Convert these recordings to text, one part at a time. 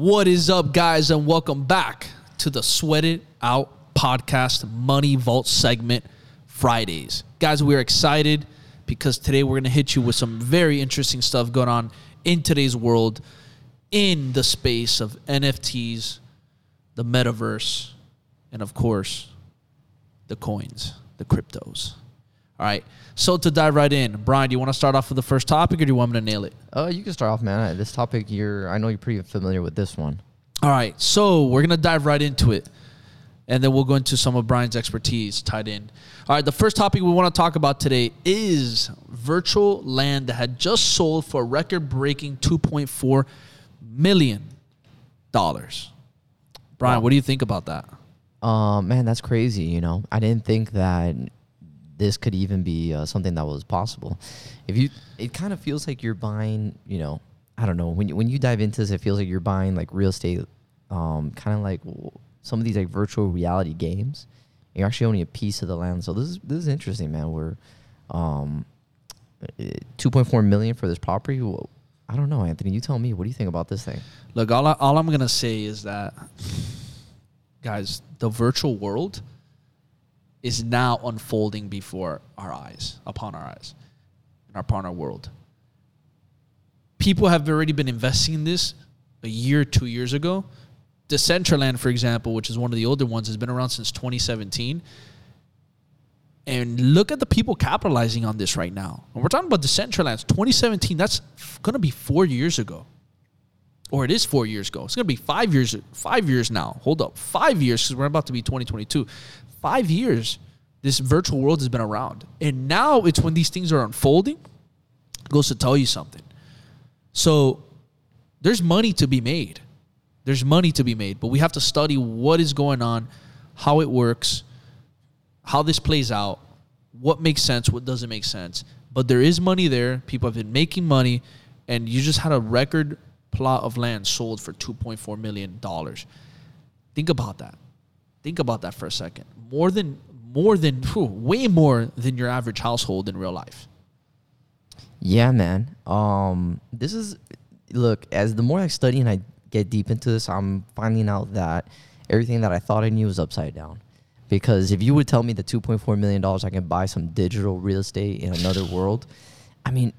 What is up, guys, and welcome back to the Sweat It Out podcast Money Vault segment Fridays. Guys, we're excited because today we're going to hit you with some very interesting stuff going on in today's world in the space of NFTs, the metaverse, and of course, the coins, the cryptos. All right. So to dive right in, Brian, do you want to start off with the first topic or do you want me to nail it? Uh, you can start off, man. This topic, you're I know you're pretty familiar with this one. All right. So we're going to dive right into it. And then we'll go into some of Brian's expertise tied in. All right. The first topic we want to talk about today is virtual land that had just sold for a record breaking $2.4 million. Brian, Wow. what do you think about that? Um, man, that's crazy. You know, I didn't think that this could even be uh, something that was possible. If you, it kind of feels like you're buying. You know, I don't know. When you, when you dive into this, it feels like you're buying like real estate. Um, kind of like some of these like virtual reality games. You're actually owning a piece of the land. So this is this is interesting, man. We're um, point four million for this property. Well, I don't know, Anthony. You tell me. What do you think about this thing? Look, all, I, all I'm to say is that, guys, the virtual world is now unfolding before our eyes, upon our eyes, our upon our world. People have already been investing in this a year, two years ago. Decentraland, for example, which is one of the older ones, has been around since 2017. And look at the people capitalizing on this right now. And we're talking about Decentraland, 2017. That's going to be four years ago or it is four years ago. It's gonna be five years. Five years now. Hold up, five years because we're about to be 2022. Five years. This virtual world has been around, and now it's when these things are unfolding. It goes to tell you something. So there's money to be made. There's money to be made, but we have to study what is going on, how it works, how this plays out, what makes sense, what doesn't make sense. But there is money there. People have been making money, and you just had a record plot of land sold for $2.4 million. Think about that. Think about that for a second. More than, more than, whew, way more than your average household in real life. Yeah, man. Um, this is look as the more I study and I get deep into this, I'm finding out that everything that I thought I knew was upside down. Because if you would tell me that 2.4 million dollars I can buy some digital real estate in another world, I mean,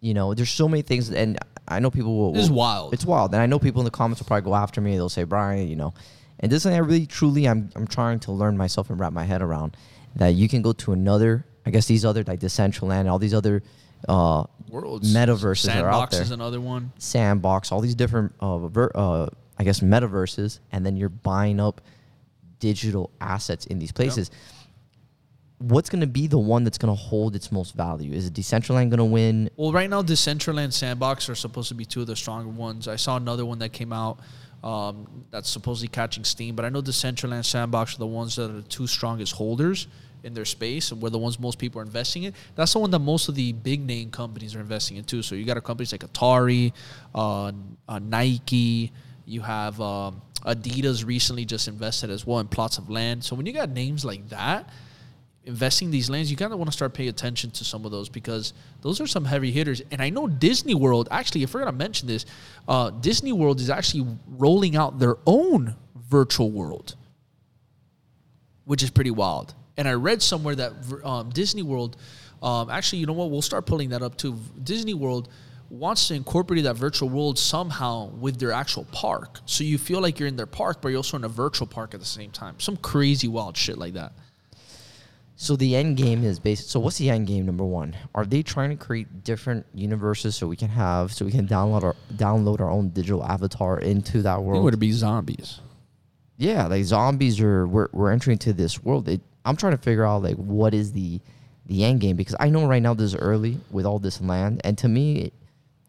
you know, there's so many things, and I know people will. It's wild. It's wild, and I know people in the comments will probably go after me. They'll say, Brian, you know, and this is I really truly I'm I'm trying to learn myself and wrap my head around that you can go to another. I guess these other like Decentraland, and all these other uh, Worlds. metaverses that are out there. Sandbox is another one. Sandbox, all these different uh, ver- uh, I guess metaverses, and then you're buying up digital assets in these places. What's going to be the one that's going to hold its most value? Is it Decentraland going to win? Well, right now, Decentraland Sandbox are supposed to be two of the stronger ones. I saw another one that came out um, that's supposedly catching steam, but I know the Central Decentraland Sandbox are the ones that are the two strongest holders in their space and we're the ones most people are investing in. That's the one that most of the big name companies are investing in too. So you got companies like Atari, uh, uh, Nike. You have um, Adidas recently just invested as well in plots of land. So when you got names like that investing these lands, you kind of want to start paying attention to some of those because those are some heavy hitters. And I know Disney World, actually, I forgot to mention this, uh, Disney World is actually rolling out their own virtual world, which is pretty wild. And I read somewhere that um, Disney World, um, actually, you know what? We'll start pulling that up too. Disney World wants to incorporate that virtual world somehow with their actual park. So you feel like you're in their park, but you're also in a virtual park at the same time. Some crazy wild shit like that. So the end game is based. So what's the end game? Number one, are they trying to create different universes so we can have so we can download our download our own digital avatar into that world? It would be zombies. yeah, like zombies are we're, we're entering to this world. It, I'm trying to figure out like what is the the end game because I know right now this is early with all this land, and to me,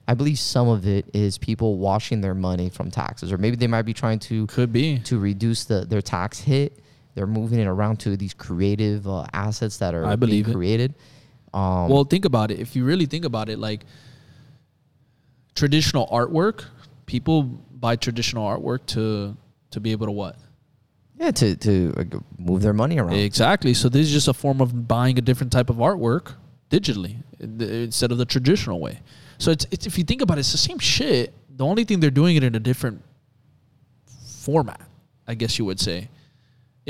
I believe some of it is people washing their money from taxes, or maybe they might be trying to Could be. to reduce the their tax hit. They're moving it around to these creative uh, assets that are I believe being created. Um, well, think about it. If you really think about it, like traditional artwork, people buy traditional artwork to to be able to what? yeah, to to move their money around. Exactly. So this is just a form of buying a different type of artwork digitally instead of the traditional way. So it's, it's if you think about it, it's the same shit. The only thing they're doing it in a different format, I guess you would say.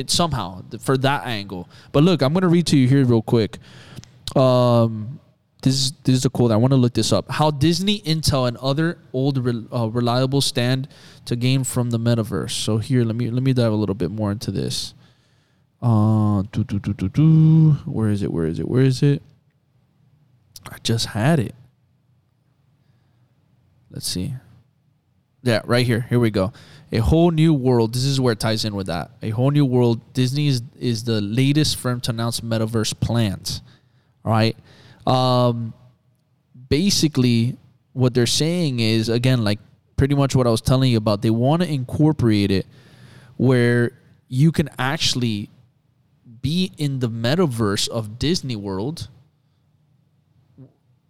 It somehow for that angle. But look, I'm gonna read to you here real quick. Um, this is this is a quote. I want to look this up. How Disney, Intel, and other old uh, reliable stand to gain from the metaverse. So here, let me let me dive a little bit more into this. Uh, do, do, do, do. Where is it? Where is it? Where is it? I just had it. Let's see. Yeah, right here. Here we go. A whole new world. This is where it ties in with that. A whole new world. Disney is, is the latest firm to announce metaverse plans. All right. Um, basically, what they're saying is again, like pretty much what I was telling you about. They want to incorporate it where you can actually be in the metaverse of Disney World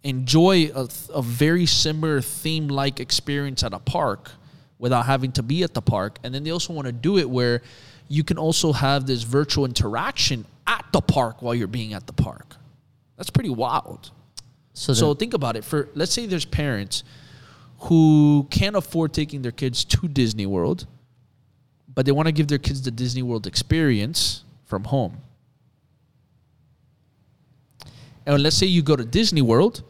enjoy a, a very similar theme like experience at a park without having to be at the park. And then they also want to do it where you can also have this virtual interaction at the park while you're being at the park. That's pretty wild. So, So think about it. For let's say there's parents who can't afford taking their kids to Disney World, but they want to give their kids the Disney World experience from home. And let's say you go to Disney World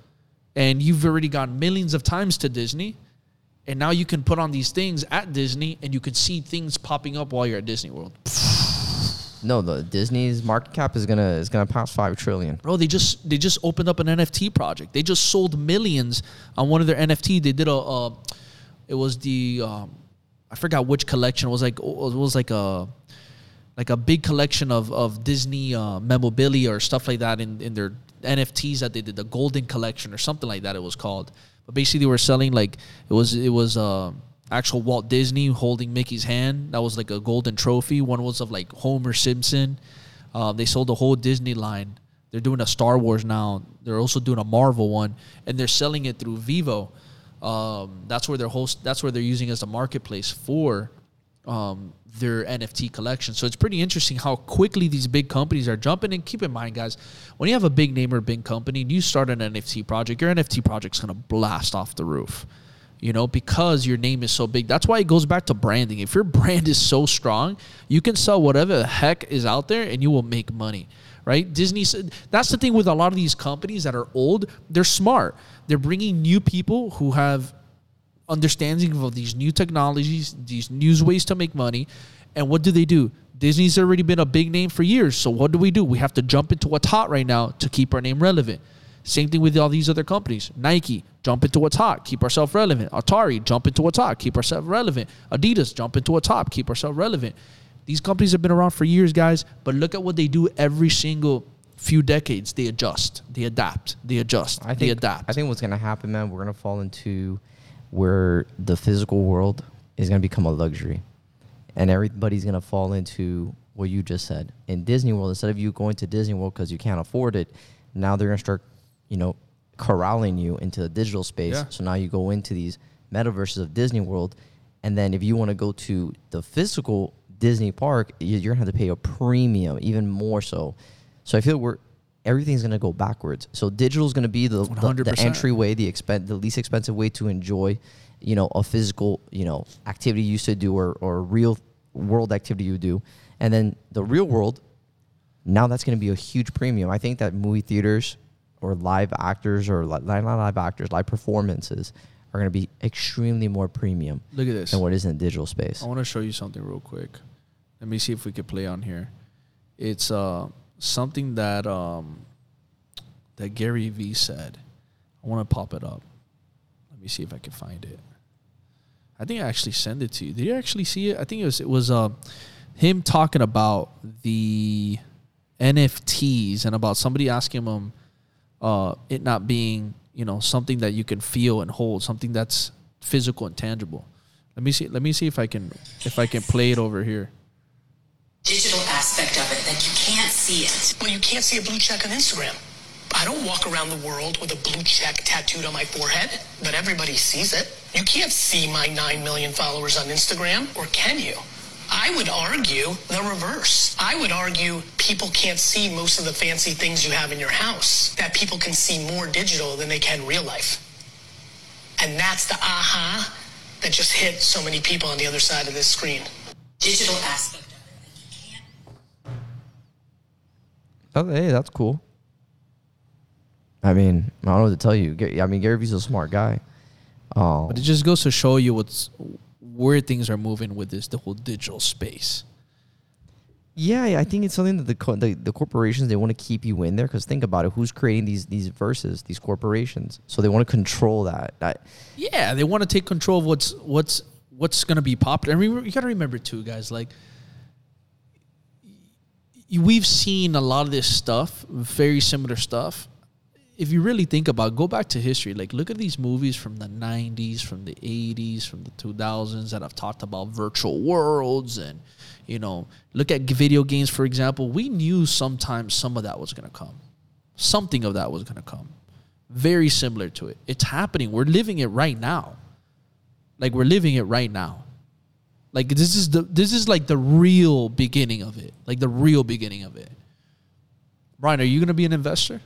and you've already gone millions of times to Disney, and now you can put on these things at Disney and you can see things popping up while you're at Disney World. no, the Disney's market cap is gonna is gonna pass five trillion. Bro, they just they just opened up an NFT project. They just sold millions on one of their NFT. They did a, uh, it was the, um, I forgot which collection. It was like it was like a, like a big collection of of Disney uh, memorabilia or stuff like that in in their NFTs that they did the Golden Collection or something like that. It was called. But basically, they were selling like it was it was uh, actual Walt Disney holding Mickey's hand. That was like a golden trophy. One was of like Homer Simpson. Uh, they sold the whole Disney line. They're doing a Star Wars now. They're also doing a Marvel one, and they're selling it through VeVe. Um, that's where they're host. That's where they're using as a marketplace for um, their NFT collection. So it's pretty interesting how quickly these big companies are jumping. And keep in mind, guys, when you have a big name or big company and you start an NFT project, your NFT project's gonna blast off the roof. You know, because your name is so big. That's why it goes back to branding. If your brand is so strong, you can sell whatever the heck is out there and you will make money. Right? Disney said that's the thing with a lot of these companies that are old, they're smart. They're bringing new people who have understanding of these new technologies, these new ways to make money. And what do they do? Disney's already been a big name for years. So what do we do? We have to jump into what's hot right now to keep our name relevant. Same thing with all these other companies. Nike, jump into what's hot, keep ourselves relevant. Atari, jump into what's hot, keep ourselves relevant. Adidas, jump into what's hot, keep ourselves relevant. These companies have been around for years, guys, but look at what they do every single few decades. They adjust, they adapt, they adjust, I they think adapt. I think what's gonna happen, man, we're gonna fall into where the physical world is gonna become a luxury, and everybody's gonna fall into what you just said. In Disney World, instead of you going to Disney World because you can't afford it, now they're gonna start, you know, corralling you into the digital space. Yeah. So now you go into these metaverses of Disney World, and then if you want to go to the physical Disney park, you- you're gonna have to pay a premium, even more so. So I feel we're everything's gonna go backwards. So digital is gonna be the, the, the entryway, the expen- the least expensive way to enjoy, you know, a physical, you know, activity you used to do or or real world activity you do, and then the real world. Now that's going to be a huge premium. I think that movie theaters or live actors or li- not live actors, live performances are going to be extremely more premium Look at this. than what is in the digital space. I want to show you something real quick. Let me see if we could play on here. It's uh something that um that Gary Vee said. I want to pop it up. Let me see if I can find it. I think I actually sent it to you. Did you actually see it? I think it was it was uh, him talking about the NFTs and about somebody asking him uh, it not being you know something that you can feel and hold, something that's physical and tangible. Let me see. Let me see if I can if I can play it over here. Digital aspect of it that you can't see it. Well, you can't see a blue check on Instagram. I don't walk around the world with a blue check tattooed on my forehead, but everybody sees it. You can't see my 9 million followers on Instagram, or can you? I would argue the reverse. I would argue people can't see most of the fancy things you have in your house, that people can see more digital than they can real life. And that's the aha that just hit so many people on the other side of this screen. digital aspect Oh, hey, that's cool. I mean, I don't know what to tell you. I mean, Gary Vee's a smart guy. Um, But it just goes to show you what's where things are moving with this the whole digital space. Yeah, yeah, I think it's something that the co- the, the corporations they want to keep you in there because think about it, who's creating these these verses, these corporations? So they want to control that. that Yeah, they want to take control of what's what's what's going to be popular. I mean, you got to remember too, guys. Like, y- we've seen a lot of this stuff, very similar stuff. If you really think about, it, go back to history. Like, look at these movies from the '90s, from the '80s, from the 2000s that have talked about virtual worlds, and you know, look at video games, for example. We knew sometimes some of that was going to come, something of that was going to come. Very similar to it. It's happening. We're living it right now. Like we're living it right now. Like this is the this is like the real beginning of it. Like the real beginning of it. Brian, are you gonna be an investor?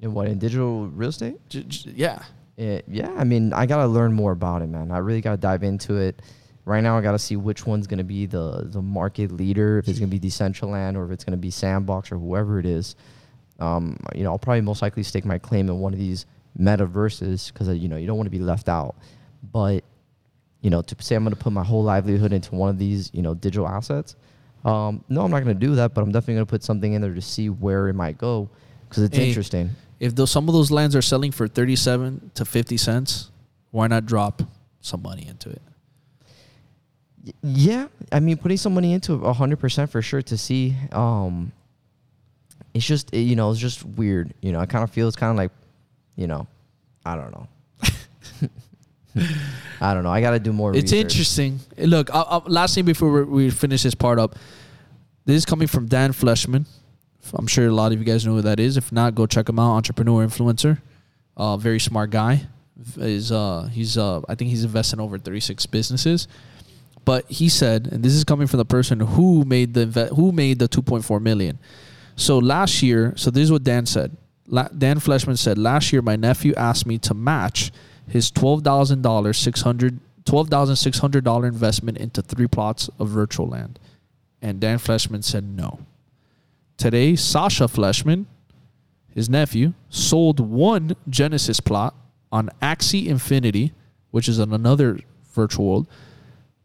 in what in digital real estate? J- j- yeah. It, yeah, I mean, I gotta learn more about it, man. I really gotta dive into it. Right now, I gotta see which one's gonna be the the market leader. If it's gonna be Decentraland or if it's gonna be Sandbox or whoever it is. Um, you know, I'll probably most likely stake my claim in one of these metaverses because you know you don't want to be left out. But you know, to say I'm gonna put my whole livelihood into one of these, you know, digital assets. Um, no, I'm not gonna do that, but I'm definitely gonna put something in there to see where it might go because it's Hey, interesting. If those some of those lands are selling for thirty seven to fifty cents, why not drop some money into it? Yeah, I mean, putting some money into a hundred percent for sure to see. Um, it's just it- you know, it's just weird. You know, I kind of feel it's kind of like, you know, I don't know. I don't know. I got to do more. It's research. interesting. Look, i i last thing before we, we finish this part up, this is coming from Dan Fleyshman. I'm sure a lot of you guys know who that is. If not, go check him out. Entrepreneur, influencer, uh, very smart guy. Is uh, he's uh, I think he's investing over 36 businesses. But he said, and this is coming from the person who made the inve- who made the 2.4 million. So last year, so this is what Dan said. La- Dan Fleyshman said last year, my nephew asked me to match his twelve thousand dollar six hundred twelve thousand six hundred dollar investment into three plots of virtual land. And Dan Fleyshman said no. Today, Sasha Fleyshman, his nephew, sold one Genesis plot on Axie Infinity, which is another virtual world,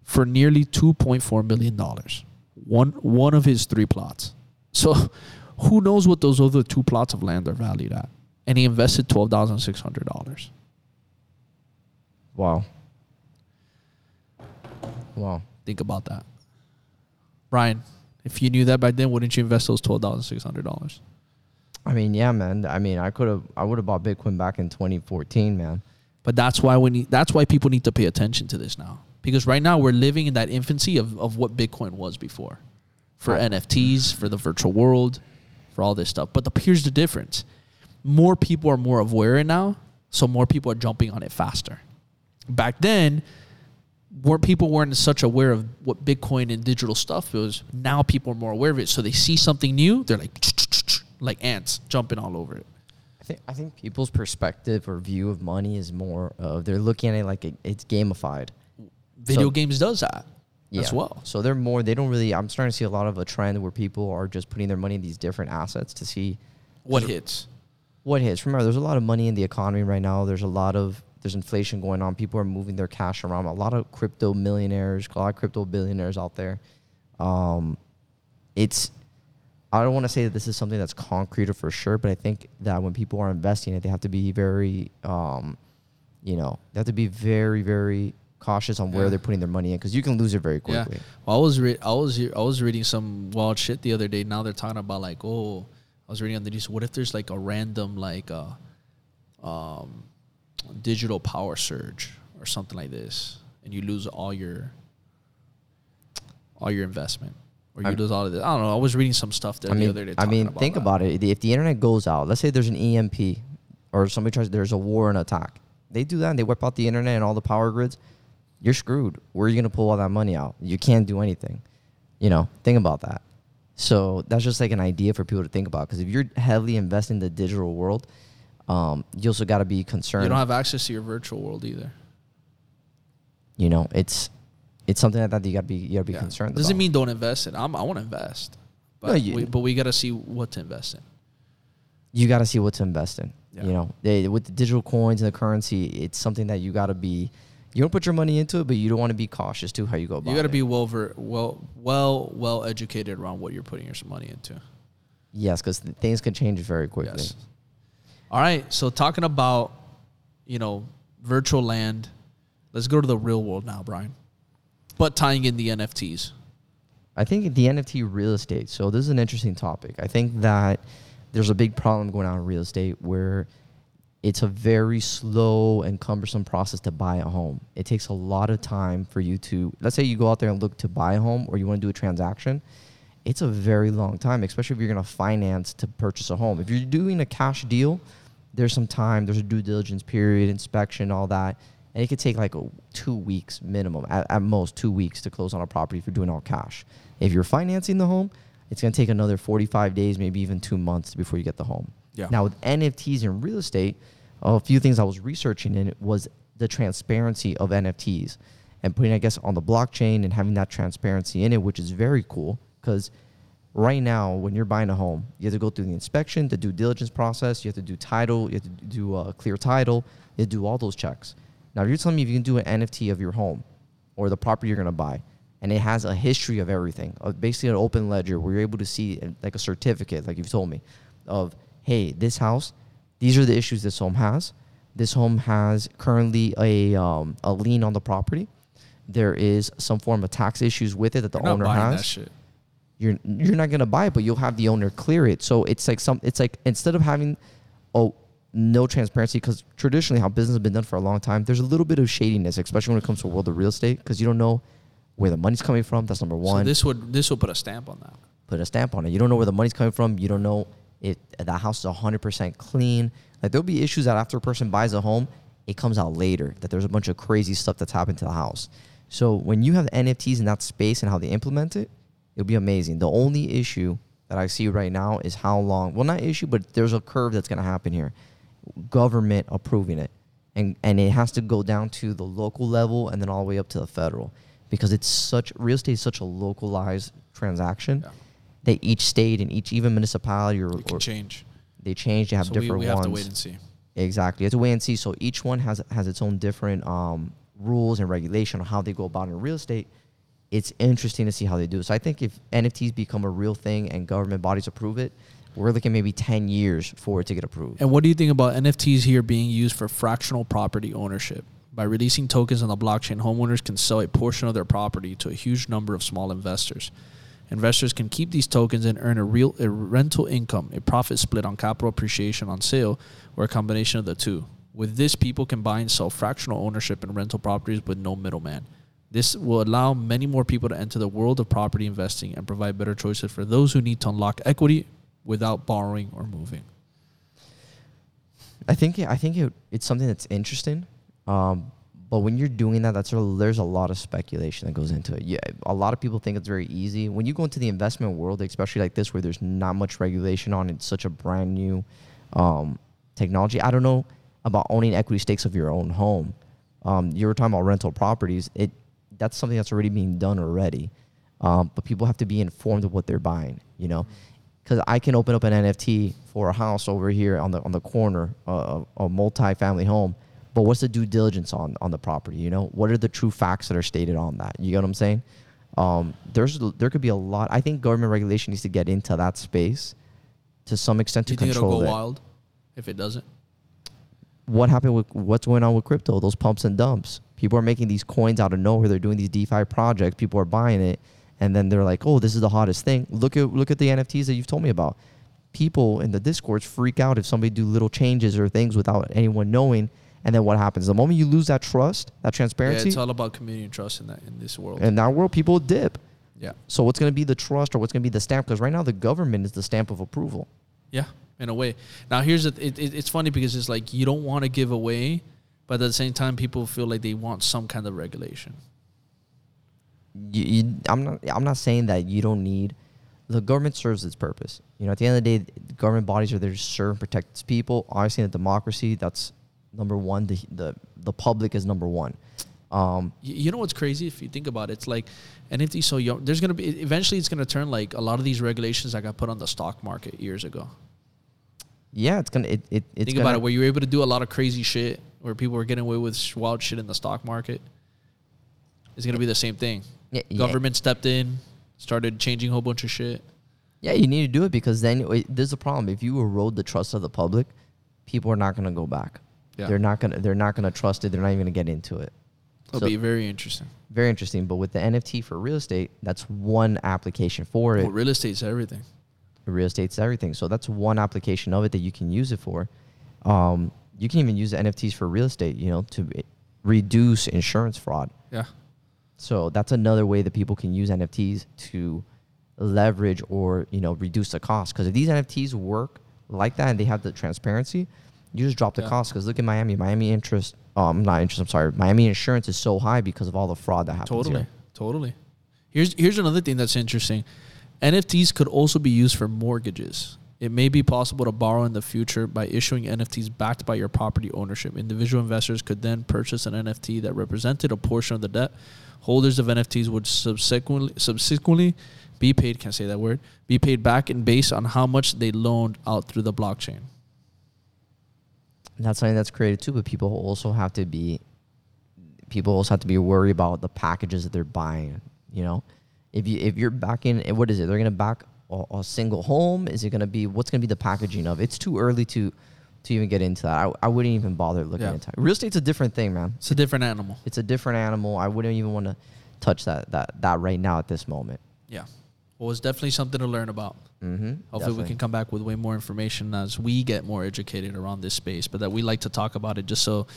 for nearly $2.4 million. One, one of his three plots. So who knows what those other two plots of land are valued at? And he invested $12,600. Wow. Wow. Think about that, Brian. If you knew that back then, wouldn't you invest those twelve thousand six hundred dollars? I mean, yeah, man. I mean, I could have. I would have bought Bitcoin back in 2014, man. But that's why we need, that's why people need to pay attention to this now. Because right now we're living in that infancy of, of what Bitcoin was before. For Right. NFTs, for the virtual world, for all this stuff. But the, here's the difference. More people are more aware now, so more people are jumping on it faster. Back then, more people weren't such aware of what Bitcoin and digital stuff was. Now people are more aware of it. So they see something new, they're like like ants jumping all over it. I think I think people's perspective or view of money is more of they're looking at it like it, it's gamified. Video So- games does that as well. So they're more. They don't really. I'm starting to see a lot of a trend where people are just putting their money in these different assets to see What hits? what hits. Remember, there's a lot of money in the economy right now. There's a lot of there's inflation going on. People are moving their cash around. A lot of crypto millionaires, a lot of crypto billionaires out there. Um, it's I don't want to say that this is something that's concrete or for sure, but I think that when people are investing it, they have to be very, um, you know, they have to be very, very cautious on where Yeah. they're putting their money in because you can lose it very quickly. Yeah, well, I was re- I was I was reading some wild shit the other day. Now they're talking about like, oh, I was reading on the news. What if there's like a random like uh, um, digital power surge or something like this, and you lose all your all your investment, or you I'm- lose all of it. I don't know. I was reading some stuff there I the mean, other day. I mean, talking think that. about it. If the internet goes out, let's say there's an EMP or somebody tries, there's a war and attack. They do that and they wipe out the internet and all the power grids. You're screwed. Where are you going to pull all that money out? You can't do anything. You know, think about that. So that's just like an idea for people to think about. Because if you're heavily investing in the digital world, um, you also got to be concerned. You don't have access to your virtual world either. you know, it's it's something like that, that you gotta be you gotta be Yeah. concerned. Doesn't about. mean don't invest in. I'm, I want to invest, but No, you- we, but we got to see what to invest in. you got to see what to invest in. Yeah. You know, they, with the digital coins and the currency, it's something that you got to be. You don't put your money into it, but you don't want to be cautious too how you go about. It. You got to be well, ver- well, well, well educated around what you're putting your money into. yes, because things can change very quickly. Yes. All right. So talking about, you know, virtual land, let's go to the real world now, Brian. But tying in the NFTs. I think the NFT real estate. So this is an interesting topic. I think that there's a big problem going on in real estate where it's a very slow and cumbersome process to buy a home. It takes a lot of time for you to let's say you go out there and look to buy a home or you want to do a transaction. It's a very long time, especially if you're going to finance to purchase a home. If you're doing a cash deal, there's some time, there's a due diligence period, inspection, all that. And it could take like a, two weeks minimum, at, at most two weeks to close on a property if you're doing all cash. If you're financing the home, it's going to take another 45 days, maybe even two months before you get the home. Yeah. Now, with NFTs in real estate, a few things I was researching in it was the transparency of NFTs and putting, I guess, on the blockchain and having that transparency in it, which is very cool because right now, when you're buying a home, you have to go through the inspection, the due diligence process, you have to do title, you have to do a clear title, you have to do all those checks. Now, if you're telling me if you can do an NFT of your home or the property you're going to buy, and it has a history of everything, of basically an open ledger where you're able to see uh, like a certificate, like you've told me, of hey, this house, these are the issues this home has. This home has currently a um, a lien on the property. There is some form of tax issues with it that the You're owner has. You're you're not gonna buy it, but you'll have the owner clear it. So it's like some it's like instead of having oh no transparency because traditionally how business has been done for a long time, there's a little bit of shadiness, especially when it comes to the world of real estate, because you don't know where the money's coming from. That's number one. So this would this will put a stamp on that. Put a stamp on it. You don't know where the money's coming from. You don't know if that house is 100% clean. Like there'll be issues that after a person buys a home, it comes out later that there's a bunch of crazy stuff that's happened to the house. So when you have NFTs in that space and how they implement it, it'll be amazing. The only issue that I see right now is how long. Well, not issue, but there's a curve that's going to happen here. Government approving it, and and it has to go down to the local level and then all the way up to the federal, because it's such real estate is such a localized transaction Yeah. that each state and each even municipality or, or change. they change. They have So we, different we have ones. to wait and see. Exactly. It's have to wait and see. So each one has has its own different um, rules and regulation on how they go about in real estate. It's interesting to see how they do. So I think if NFTs become a real thing and government bodies approve it, we're looking maybe ten years for it to get approved. And what do you think about NFTs here being used for fractional property ownership? By releasing tokens on the blockchain, homeowners can sell a portion of their property to a huge number of small investors. Investors can keep these tokens and earn a real a rental income, a profit split on capital appreciation on sale, or a combination of the two. With this, people can buy and sell fractional ownership in rental properties with no middleman. This will allow many more people to enter the world of property investing and provide better choices for those who need to unlock equity without borrowing or moving. I think I think it, it's something that's interesting. Um, but when you're doing that, that's there's a lot of speculation that goes into it. Yeah, a lot of people think it's very easy. When you go into the investment world, especially like this, where there's not much regulation on, it's such a brand new um, technology. I don't know about owning equity stakes of your own home. Um, you were talking about rental properties. It that's something that's already being done already. Um, but people have to be informed of what they're buying. You know, because I can open up an NFT for a house over here on the on the corner, uh, a multi-family home. But what's the due diligence on on the property? You know, what are the true facts that are stated on that? You get what I'm saying? Um, there's there could be a lot. I think government regulation needs to get into that space to some extent to think it'll control go it. wild if it doesn't? What happened with what's going on with crypto? Those pumps and dumps. People are making these coins out of nowhere. They're doing these DeFi projects. People are buying it, and then they're like, "Oh, this is the hottest thing." Look at look at the NFTs that you've told me about. People in the discords freak out if somebody do little changes or things without anyone knowing, and then what happens? The moment you lose that trust, that Yeah, transparency, it's all about community and trust in that in this world. in that world, people dip. yeah, So what's going to be the trust or what's going to be the stamp? Because right now the government is the stamp of approval. yeah, in a way. Now here's the, it, it, it's funny because it's like you don't want to give away, but at the same time, people feel like they want some kind of regulation. you, you, I'm not. I'm not saying that you don't need. The government serves its purpose. You know, at the end of the day, the government bodies are there to serve and protect its people. Obviously, in a democracy, that's number one. The the the public is number one. Um, You know what's crazy if you think about it? It's like NFT so young. There's gonna be eventually it's gonna turn like a lot of these regulations that got put on the stock market years ago. yeah, it's gonna it, it it's Think gonna, about it, where you're able to do a lot of crazy shit, where people were getting away with wild shit in the stock market. It's gonna be the same thing. Yeah, yeah. Government stepped in, started changing a whole bunch of shit. Yeah, you need to do it because then it, there's a problem. If you erode the trust of the public, people are not going to go back. Yeah. They're not going to they're not to trust it. They're not even going to get into it. It'll So- be very interesting. Very interesting. But with the NFT for real estate, that's one application for it. Well, real estate's everything. real estate's everything. So that's one application of it that you can use it for. Um, you can even use the NFTs for real estate, you know, to reduce insurance fraud. Yeah. So that's another way that people can use NFTs to leverage or you know reduce the cost. Because if these NFTs work like that and they have the transparency, you just drop the Yeah. cost. Because look at Miami. Miami interest, um, not interest. I'm sorry. Miami insurance is so high because of all the fraud that happens. Totally, here. totally. Here's here's another thing that's interesting. NFTs could also be used for mortgages. It may be possible to borrow in the future by issuing NFTs backed by your property ownership. Individual investors could then purchase an NFT that represented a portion of the debt. Holders of NFTs would subsequently subsequently be paid. Can't say that word. Be paid back and based on how much they loaned out through the blockchain. And that's something that's created too. But people also have to be, people also have to be worried about the packages that they're buying. You know, if you if you're backing, what is it? They're gonna back a, a single home. Is it gonna be what's gonna be the packaging of? It's too early to to even get into that. I, I wouldn't even bother looking Yeah. into it. Real estate's a different thing, man. It's a different animal. It's a different animal. I wouldn't even want to touch that that that right now at this moment. Yeah. Well, it's definitely something to learn about. Mm-hmm. Hopefully, we can come back with way more information as we get more educated around this space. But that we like to talk about it just so,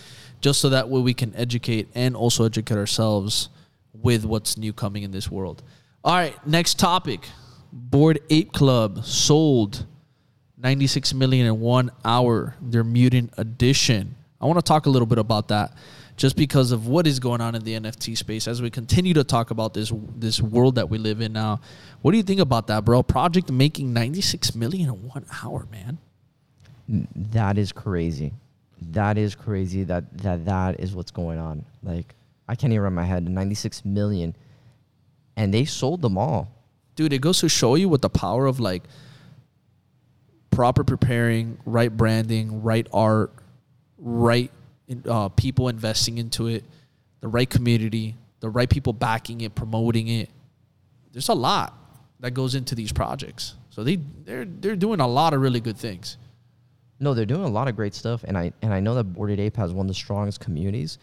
just so that way we can educate and also educate ourselves with what's new coming in this world. All right, next topic: Bored Ape Club sold 96 million in one hour. Their mutant edition. I want to talk a little bit about that, just because of what is going on in the NFT space as we continue to talk about this this world that we live in now. What do you think about that, bro? Project making 96 million in one hour, man. That is crazy. That is crazy. That that that is what's going on. Like I can't even run my head. 96 million, and they sold them all. Dude, it goes to show you what the power of like proper preparing, right branding, right art, right uh, people investing into it, the right community, the right people backing it, promoting it. There's a lot that goes into these projects. So they they're they're doing a lot of really good things. No, they're doing a lot of great stuff, and I and I know that Boarded Ape has one of the strongest communities.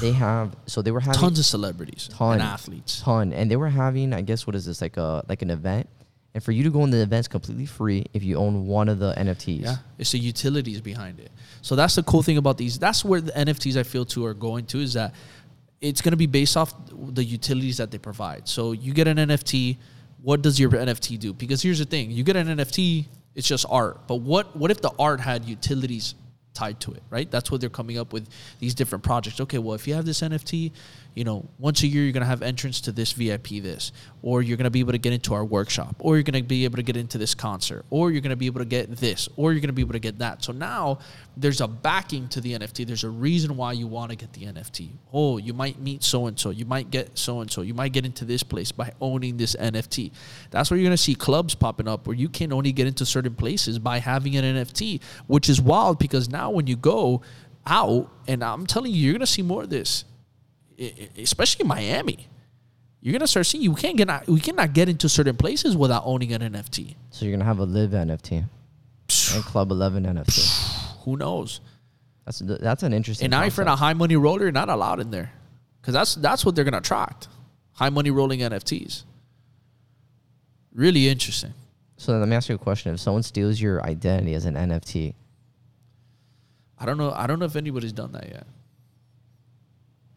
They have so they were having Tons of celebrities ton, and athletes. ton, and they were having I guess what is this like a like an event, and for you to go in the event's completely free if you own one of the NFTs. Yeah, it's the utilities behind it. So that's the cool thing about these. That's where the NFTs I feel too are going to is that it's going to be based off the utilities that they provide. So you get an NFT, what does your NFT do? Because here's the thing: you get an NFT, it's just art. But what what if the art had utilities tied to it? Right? That's what they're coming up with these different projects. Okay, well if you have this NFT, you know, once a year you're gonna have entrance to this VIP this, or you're gonna be able to get into our workshop, or you're gonna be able to get into this concert, or you're gonna be able to get this, or you're gonna be able to get that. So now there's a backing to the NFT. There's a reason why you want to get the NFT. Oh, you might meet so and so, you might get so and so, you might get into this place by owning this NFT. That's where you're gonna see clubs popping up where you can only get into certain places by having an NFT, which is wild because now when you go out, and I'm telling you, you're gonna see more of this especially in Miami. You're gonna start seeing you can't get we cannot get into certain places without owning an NFT. So you're gonna have a live NFT and Club 11 NFT. Who knows? That's that's an interesting. And now if you're a high money roller, you're not allowed in there, because that's that's what they're gonna attract. High money rolling NFTs. Really interesting. So let me ask you a question: If someone steals your identity as an NFT, I don't know. I don't know if anybody's done that yet.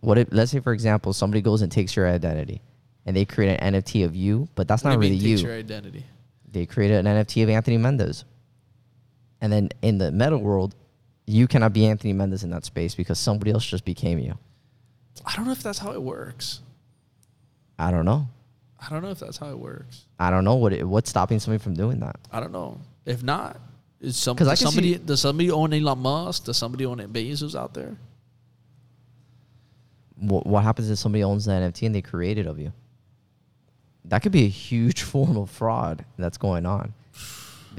what if let's say for example somebody goes and takes your identity, and they create an NFT of you, but that's What not really you. your identity. they created an NFT of Anthony Mendez, and then in the meta world, you cannot be Anthony Mendez in that space because somebody else just became you. I don't know if that's how it works. I don't know. I don't know if that's how it works. I don't know what it, what's stopping somebody from doing that. I don't know. If not, is some 'Cause I does can somebody see- does somebody own Elon Musk? Does somebody own Bezos out there? What, what happens if somebody owns the NFT and they create it of you? That could be a huge form of fraud that's going on.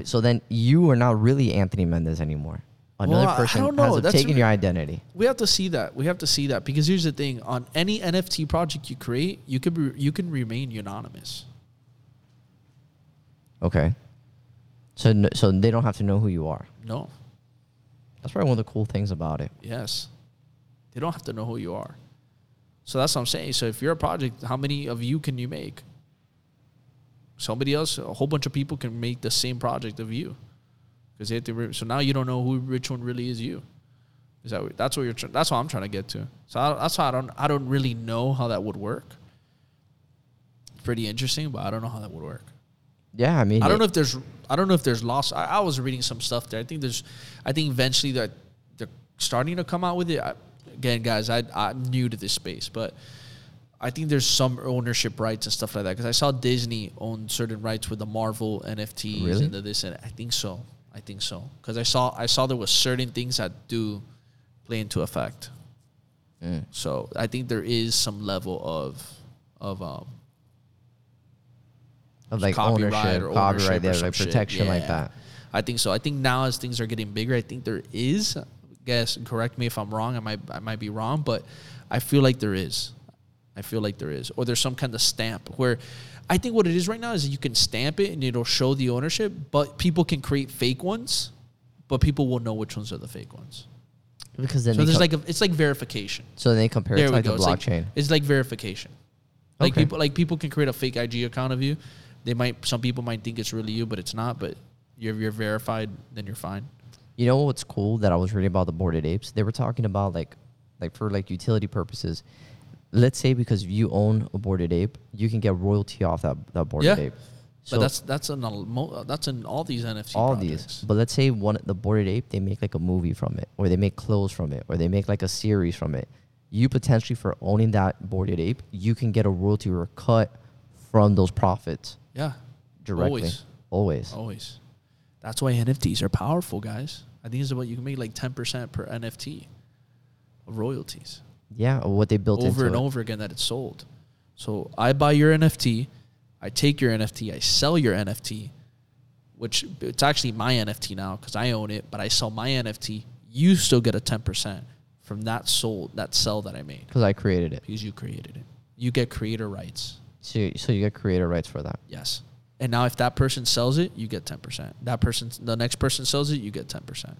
So then you are not really Anthony Mendez anymore. Another Well, I- I person don't know. has That's taken re- your identity. We have to see that. We have to see that because here's the thing: on any NFT project you create, you could be, you can remain anonymous. Okay. So n- so they don't have to know who you are. No, That's probably one of the cool things about it. yes, they don't have to know who you are. So that's what I'm saying. So if you're a project, how many of you can you make? Somebody else, a whole bunch of people can make the same project of you, because they have to. Re- so now you don't know who which one really is you. Is that that's what you're? Tr- that's what I'm trying to get to. So I, that's why I don't. I don't really know how that would work. Pretty interesting, but I don't know how that would work. Yeah, I mean, I don't it- know if there's I don't know if there's loss. I, I was reading some stuff there. I think there's I think eventually that they're starting to come out with it. I, again, guys, I I'm new to this space, but I think there's some ownership rights and stuff like that because I saw Disney own certain rights with the Marvel NFTs Really? and the this and I think so. I think so because I saw I saw there was certain things that do play into effect. Mm. So I think there is some level of of um, of like copyright ownership, or copyright, ownership or like protection like that. I think so. I think now as things are getting bigger, I think there is. Guess correct me if I'm wrong. I might I might be wrong, but I feel like there is. I feel like there is, or there's some kind of stamp where. I think what it is right now is you can stamp it and it'll show the ownership, but people can create fake ones, but people will know which ones are the fake ones. Because then So there's co- like a, it's like verification. so they compare it to like go. the It's like, blockchain. it's like verification. Like Okay. people like people can create a fake IG account of you. They might some people might think it's really you, but it's not. But you're you're verified, then you're fine. You know what's cool that I was reading about the boarded apes? They were talking about like, like for like utility purposes. Let's say because you own a boarded ape, you can get royalty off that that boarded Yeah. ape. but that's that's in a that's in all these NFT. all projects. these. But let's say one the boarded ape, they make like a movie from it, or they make clothes from it, or they make like a series from it. You potentially for owning that boarded ape, you can get a royalty or a cut from those profits Yeah, directly. Always, Always. always. That's why NFTs are powerful, guys. I think it's about you can make like ten percent per NFT of royalties. Yeah, or what they built over and it. over again that it's sold. So I buy your NFT, I take your NFT, I sell your NFT, which it's actually my NFT now because I own it, but I sell my NFT. You still get a ten percent from that sold that sell that I made because I created it. because you created it. You get creator rights. So, you- so you get creator rights for that. Yes. And now if that person sells it, you get ten percent. That person, the next person sells it, you get ten percent.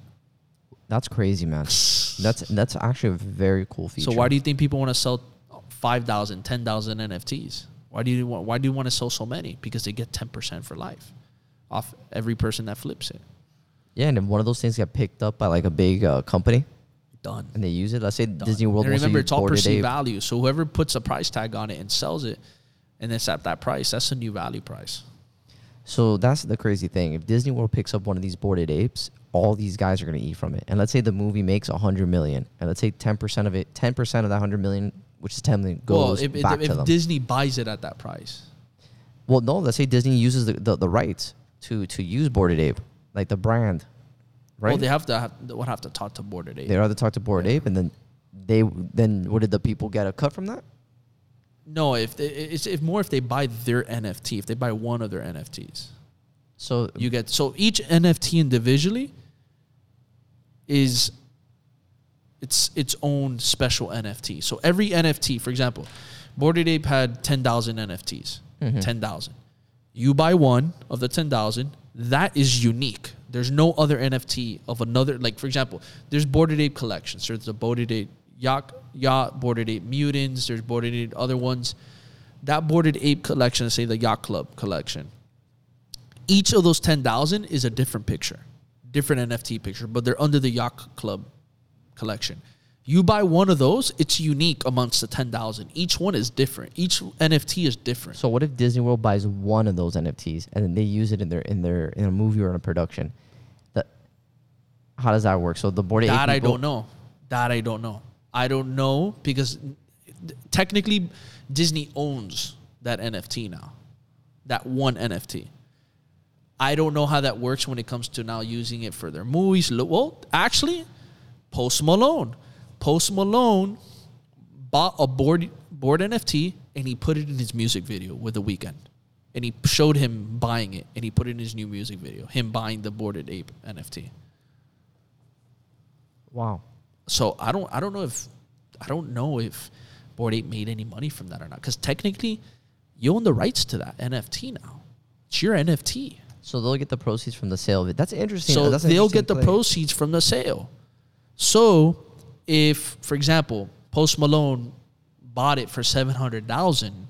That's crazy, man. That's that's actually a very cool feature. So why do you think people want to sell 5,000, 10,000 NFTs? Why do you want why do you want to sell so many? Because they get 10% for life off every person that flips it. Yeah, and if one of those things get picked up by like a big uh, company Done. and they use it, let's say Done. Disney World And remember it's all perceived value. So whoever puts a price tag on it and sells it and it's at that price, that's a new value price. So that's the crazy thing. If Disney World picks up one of these boarded apes, all these guys are going to eat from it. And let's say the movie makes a hundred million, and let's say ten percent of it, ten percent of that hundred million, which is ten million, well, goes if, if, back to if them. Disney buys it at that price, well, no, let's say Disney uses the, the, the rights to to use boarded ape, like the brand, right? well, they have to have, they would have to talk to Boarded Ape. They have to talk to boarded ape, and then they then what did the people get a cut from that? No, if they, it's if more if they buy their NFT, if they buy one of their NFTs. So You get so each NFT individually is its its own special NFT. So every NFT, for example, Boarded Ape had ten thousand NFTs. Mm-hmm. Ten thousand. You buy one of the ten thousand, that is unique. There's no other NFT of another. Like for example, there's Boarded Ape collections. There's the Boarded Ape yacht, yacht, Boarded Ape mutants. There's Boarded Ape other ones. That Boarded Ape collection, say the Yacht Club collection, each of those 10,000 is a different picture, different NFT picture, but they're under the Yacht Club collection. You buy one of those, it's unique amongst the 10,000. Each one is different. Each NFT is different. So what if Disney World buys one of those NFTs and then they use it in their in their in a movie or in a production? That how does that work? So the board that I don't know. That I don't know. I don't know because technically Disney owns that NFT now. That one NFT. I don't know how that works when it comes to now using it for their movies. Well, actually, Post Malone. Post Malone bought a board board NFT and he put it in his music video with the Weeknd. And he showed him buying it and he put it in his new music video, him buying the boarded ape NFT. Wow. So I don't I don't know if I don't know if Bored Ape made any money from that or not. Because technically you own the rights to that NFT now. It's your NFT. So they'll get the proceeds from the sale of it. That's interesting. So That's they'll interesting get the proceeds from the sale. So if, for example, Post Malone bought it for seven hundred thousand.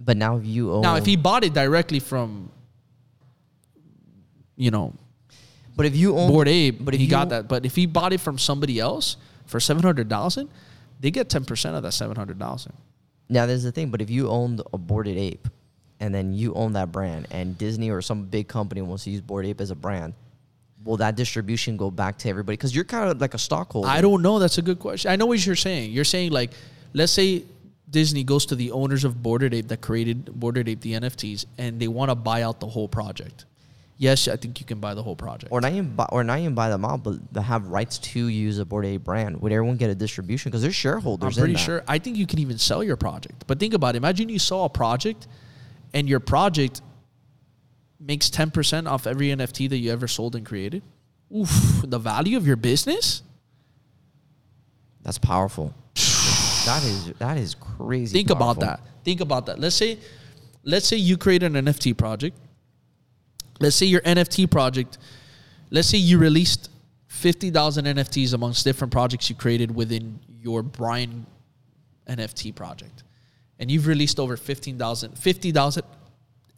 But now if you own Now, if he bought it directly from, you know, but if you own Bored Ape, but if he you- got that. But if he bought it from somebody else for seven hundred thousand, they get ten percent of that seven hundred thousand. Now there's the thing, but if you owned a boarded ape, and then you own that brand, and Disney or some big company wants to use Bored Ape as a brand, will that distribution go back to everybody? Because you're kind of like a stockholder. I don't know. That's a good question. I know what you're saying. You're saying like, let's say Disney goes to the owners of Boarded Ape that created Boarded Ape the NFTs, and they want to buy out the whole project. Yes, I think you can buy the whole project. Or not even buy, or not even buy them out, but they have rights to use a Bored Ape brand. Would everyone get a distribution? Because they're I'm shareholders. in pretty sure. I think you can even sell your project. But think about it. Imagine you saw a project, and your project makes ten percent off every NFT that you ever sold and created. Oof, the value of your business. That's powerful. that is that is crazy. Think about that. Think about that. Let's say, let's say you create an NFT project. Let's say your NFT project. Let's say you released fifty thousand NFTs amongst different projects you created within your Bryan NFT project, and you've released over 15,000 50,000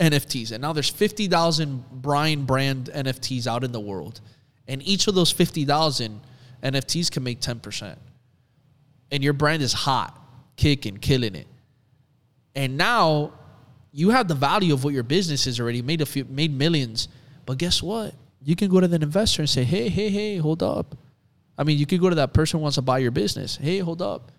NFTs, and now there's fifty thousand Bryan brand NFTs out in the world, and each of those fifty thousand NFTs can make ten percent and your brand is hot, kicking, killing it. And now you have the value of what your business is already made a few made millions. But guess what? You can go to that investor and say, "Hey, hey, hey, hold up." I mean, you could go to that person who wants to buy your business. Hey, hold up.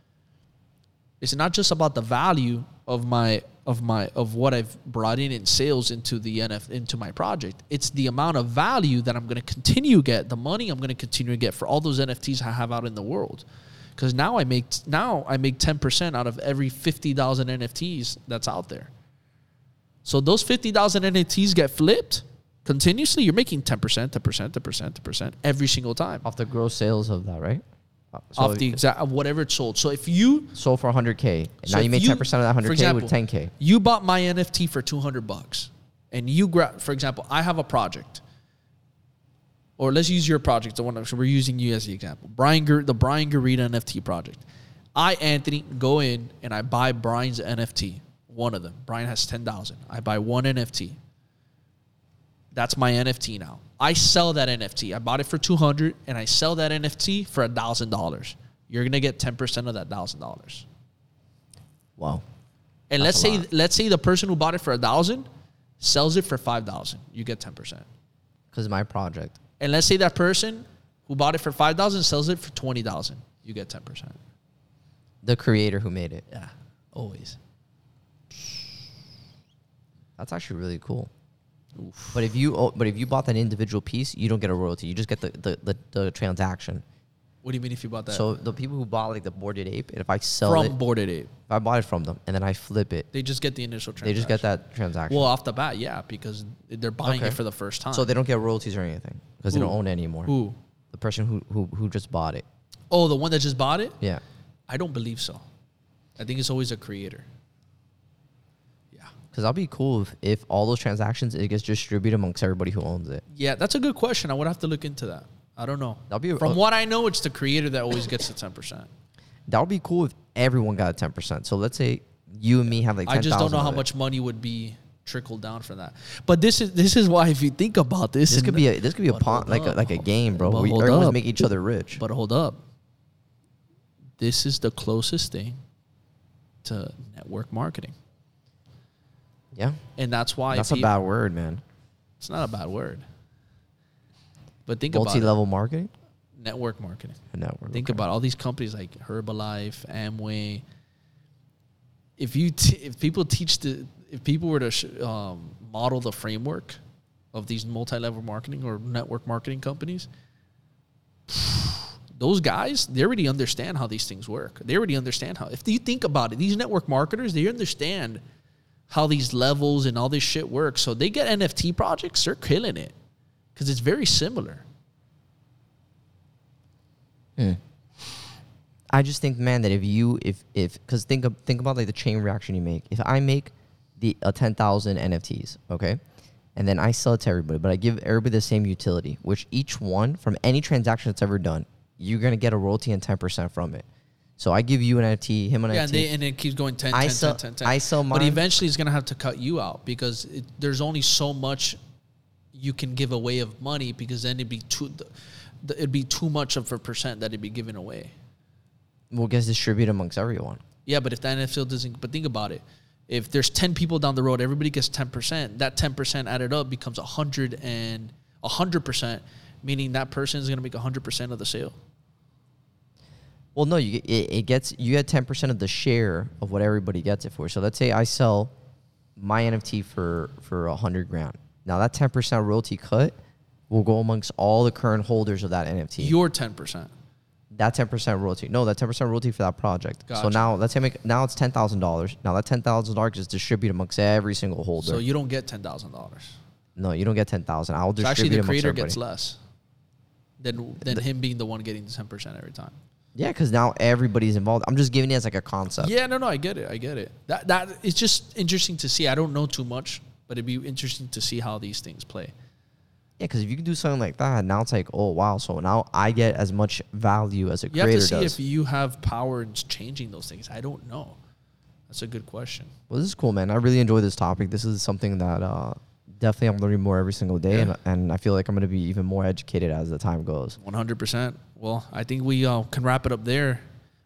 It's not just about the value of my of my of what I've brought in in sales into the NF into my project. It's the amount of value that I'm going to continue to get, the money I'm going to continue to get for all those NFTs I have out in the world. Because now I make now I make ten percent out of every fifty thousand NFTs that's out there. So those fifty thousand NFTs get flipped continuously. You're making ten percent, ten percent, ten percent, ten percent every single time off the gross sales of that, right? Uh, So off the exact of whatever it's sold. So if you sold for 100k. So now you made make 10% of that 100k example, with 10k. You bought my NFT for 200 bucks. And you grab for example, I have a project. Or let's use your project, the one so we're using you as the example. Bryan Gar- the Bryan Gorrita NFT project. I Anthony go in and I buy Bryan's NFT, one of them. Bryan has 10,000. I buy one NFT. That's my NFT now. I sell that NFT. I bought it for 200 and I sell that NFT for $1,000. You're going to get 10% of that $1,000. Wow. And let's say lot. let's say the person who bought it for a thousand sells it for five thousand. You get ten percent. Because my project. And let's say that person who bought it for five thousand sells it for twenty thousand. You get ten percent. The creator who made it. Yeah, always. That's actually really cool. But if you but if you bought that individual piece, you don't get a royalty. You just get the the, the, the transaction. What do you mean if you bought that So the people who bought like the boarded ape, if I sell from it, Boarded Ape? if I bought it from them and then I flip it, They just get the initial they just get that transaction. Well, off the bat, yeah, because they're buying Okay. it for the first time. so they don't get royalties or anything because they don't own it anymore. who? The person who, who who just bought it. Oh, the one that just bought it? Yeah. I don't believe so. I think it's always a creator. Because that'll be cool if, if all those transactions it gets distributed amongst everybody who owns it. Yeah, that's a good question. I would have to look into that. I don't know. That'll be From what I know, it's the creator that always gets the ten percent. That would be cool if everyone got a ten percent. So let's say you and me have like. 10, I just don't know how much money would be trickled down for that. But this is this is why if you think about this, This could be a this could be a pawn like a, like a game, bro. We everyone's make each other rich. But hold up. This is the closest thing to network marketing. Yeah, And that's why that's a bad word, man. It's not a bad word. But think about Multi-level marketing. network marketing. A network. Think okay. about all these companies like Herbalife, Amway. If you t- if people teach the if people were to sh- um, model the framework of these multi-level marketing or network marketing companies, those guys, they already understand how these things work. They already understand how. If you think about it, these network marketers, they understand how these levels and all this shit works. So they get NFT projects, they're killing it because it's very similar. I just think, man, that if you if if because think of, think about like the chain reaction you make. If I make the uh, ten thousand NFTs, okay, and then I sell it to everybody, but I give everybody the same utility, which each one from any transaction that's ever done, you're gonna get a royalty and ten percent from it. So I give you an NFT, him an Yeah, NFT. and, they, and it keeps going 10, I 10, sell- 10, 10, 10. I sell But eventually it's going to have to cut you out because it, there's only so much you can give away of money because then it'd be too, the, the, it'd be too much of a percent that it'd be given away. will get distributed amongst everyone. Yeah, but if the NFL doesn't, but think about it. If there's 10 people down the road, everybody gets 10%. That 10% added up becomes 100 and 100%, meaning that person is going to make 100% of the sale. Well, no, you get- it, it gets you get ten percent of the share of what everybody gets it for. So let's say I sell my NFT for for a hundred grand. Now that ten percent royalty cut will go amongst all the current holders of that NFT. Your 10%. that ten percent royalty. No, that ten percent royalty for that project. So now let's say make now it's ten thousand dollars. Now that ten thousand dollars is distributed amongst every single holder. So you don't get $10,000. no, you don't get ten thousand. I'll So actually, the creator everybody. gets less than than him being the one getting the ten percent every time. Yeah, because now everybody's involved. I'm just giving it as like a concept. Yeah, no, no, I get it, I get it. That that it's just interesting to see. I don't know too much, but it'd be interesting to see how these things play. Yeah, because if you can do something like that, now it's like, oh wow, so now I get as much value as a You have creator to see does. if you have power in changing those things. I don't know. That's a good question. well, this is cool, man. I really enjoy this topic. This is something that uh, definitely I'm learning more every single day, Yeah. and, and I feel like I'm going to be even more educated as the time goes. One hundred percent. Well, I think we uh, can wrap it up there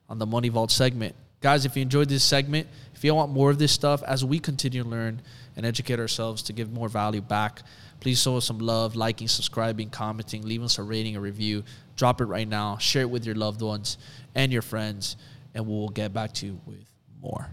on the Money Vault segment, guys. If you enjoyed this segment, if you want more of this stuff, as we continue to learn and educate ourselves to give more value back, please show us some love, liking, subscribing, commenting, leaving us a rating, a review. Drop it right now. Share it with your loved ones and your friends, and we'll get back to you with more.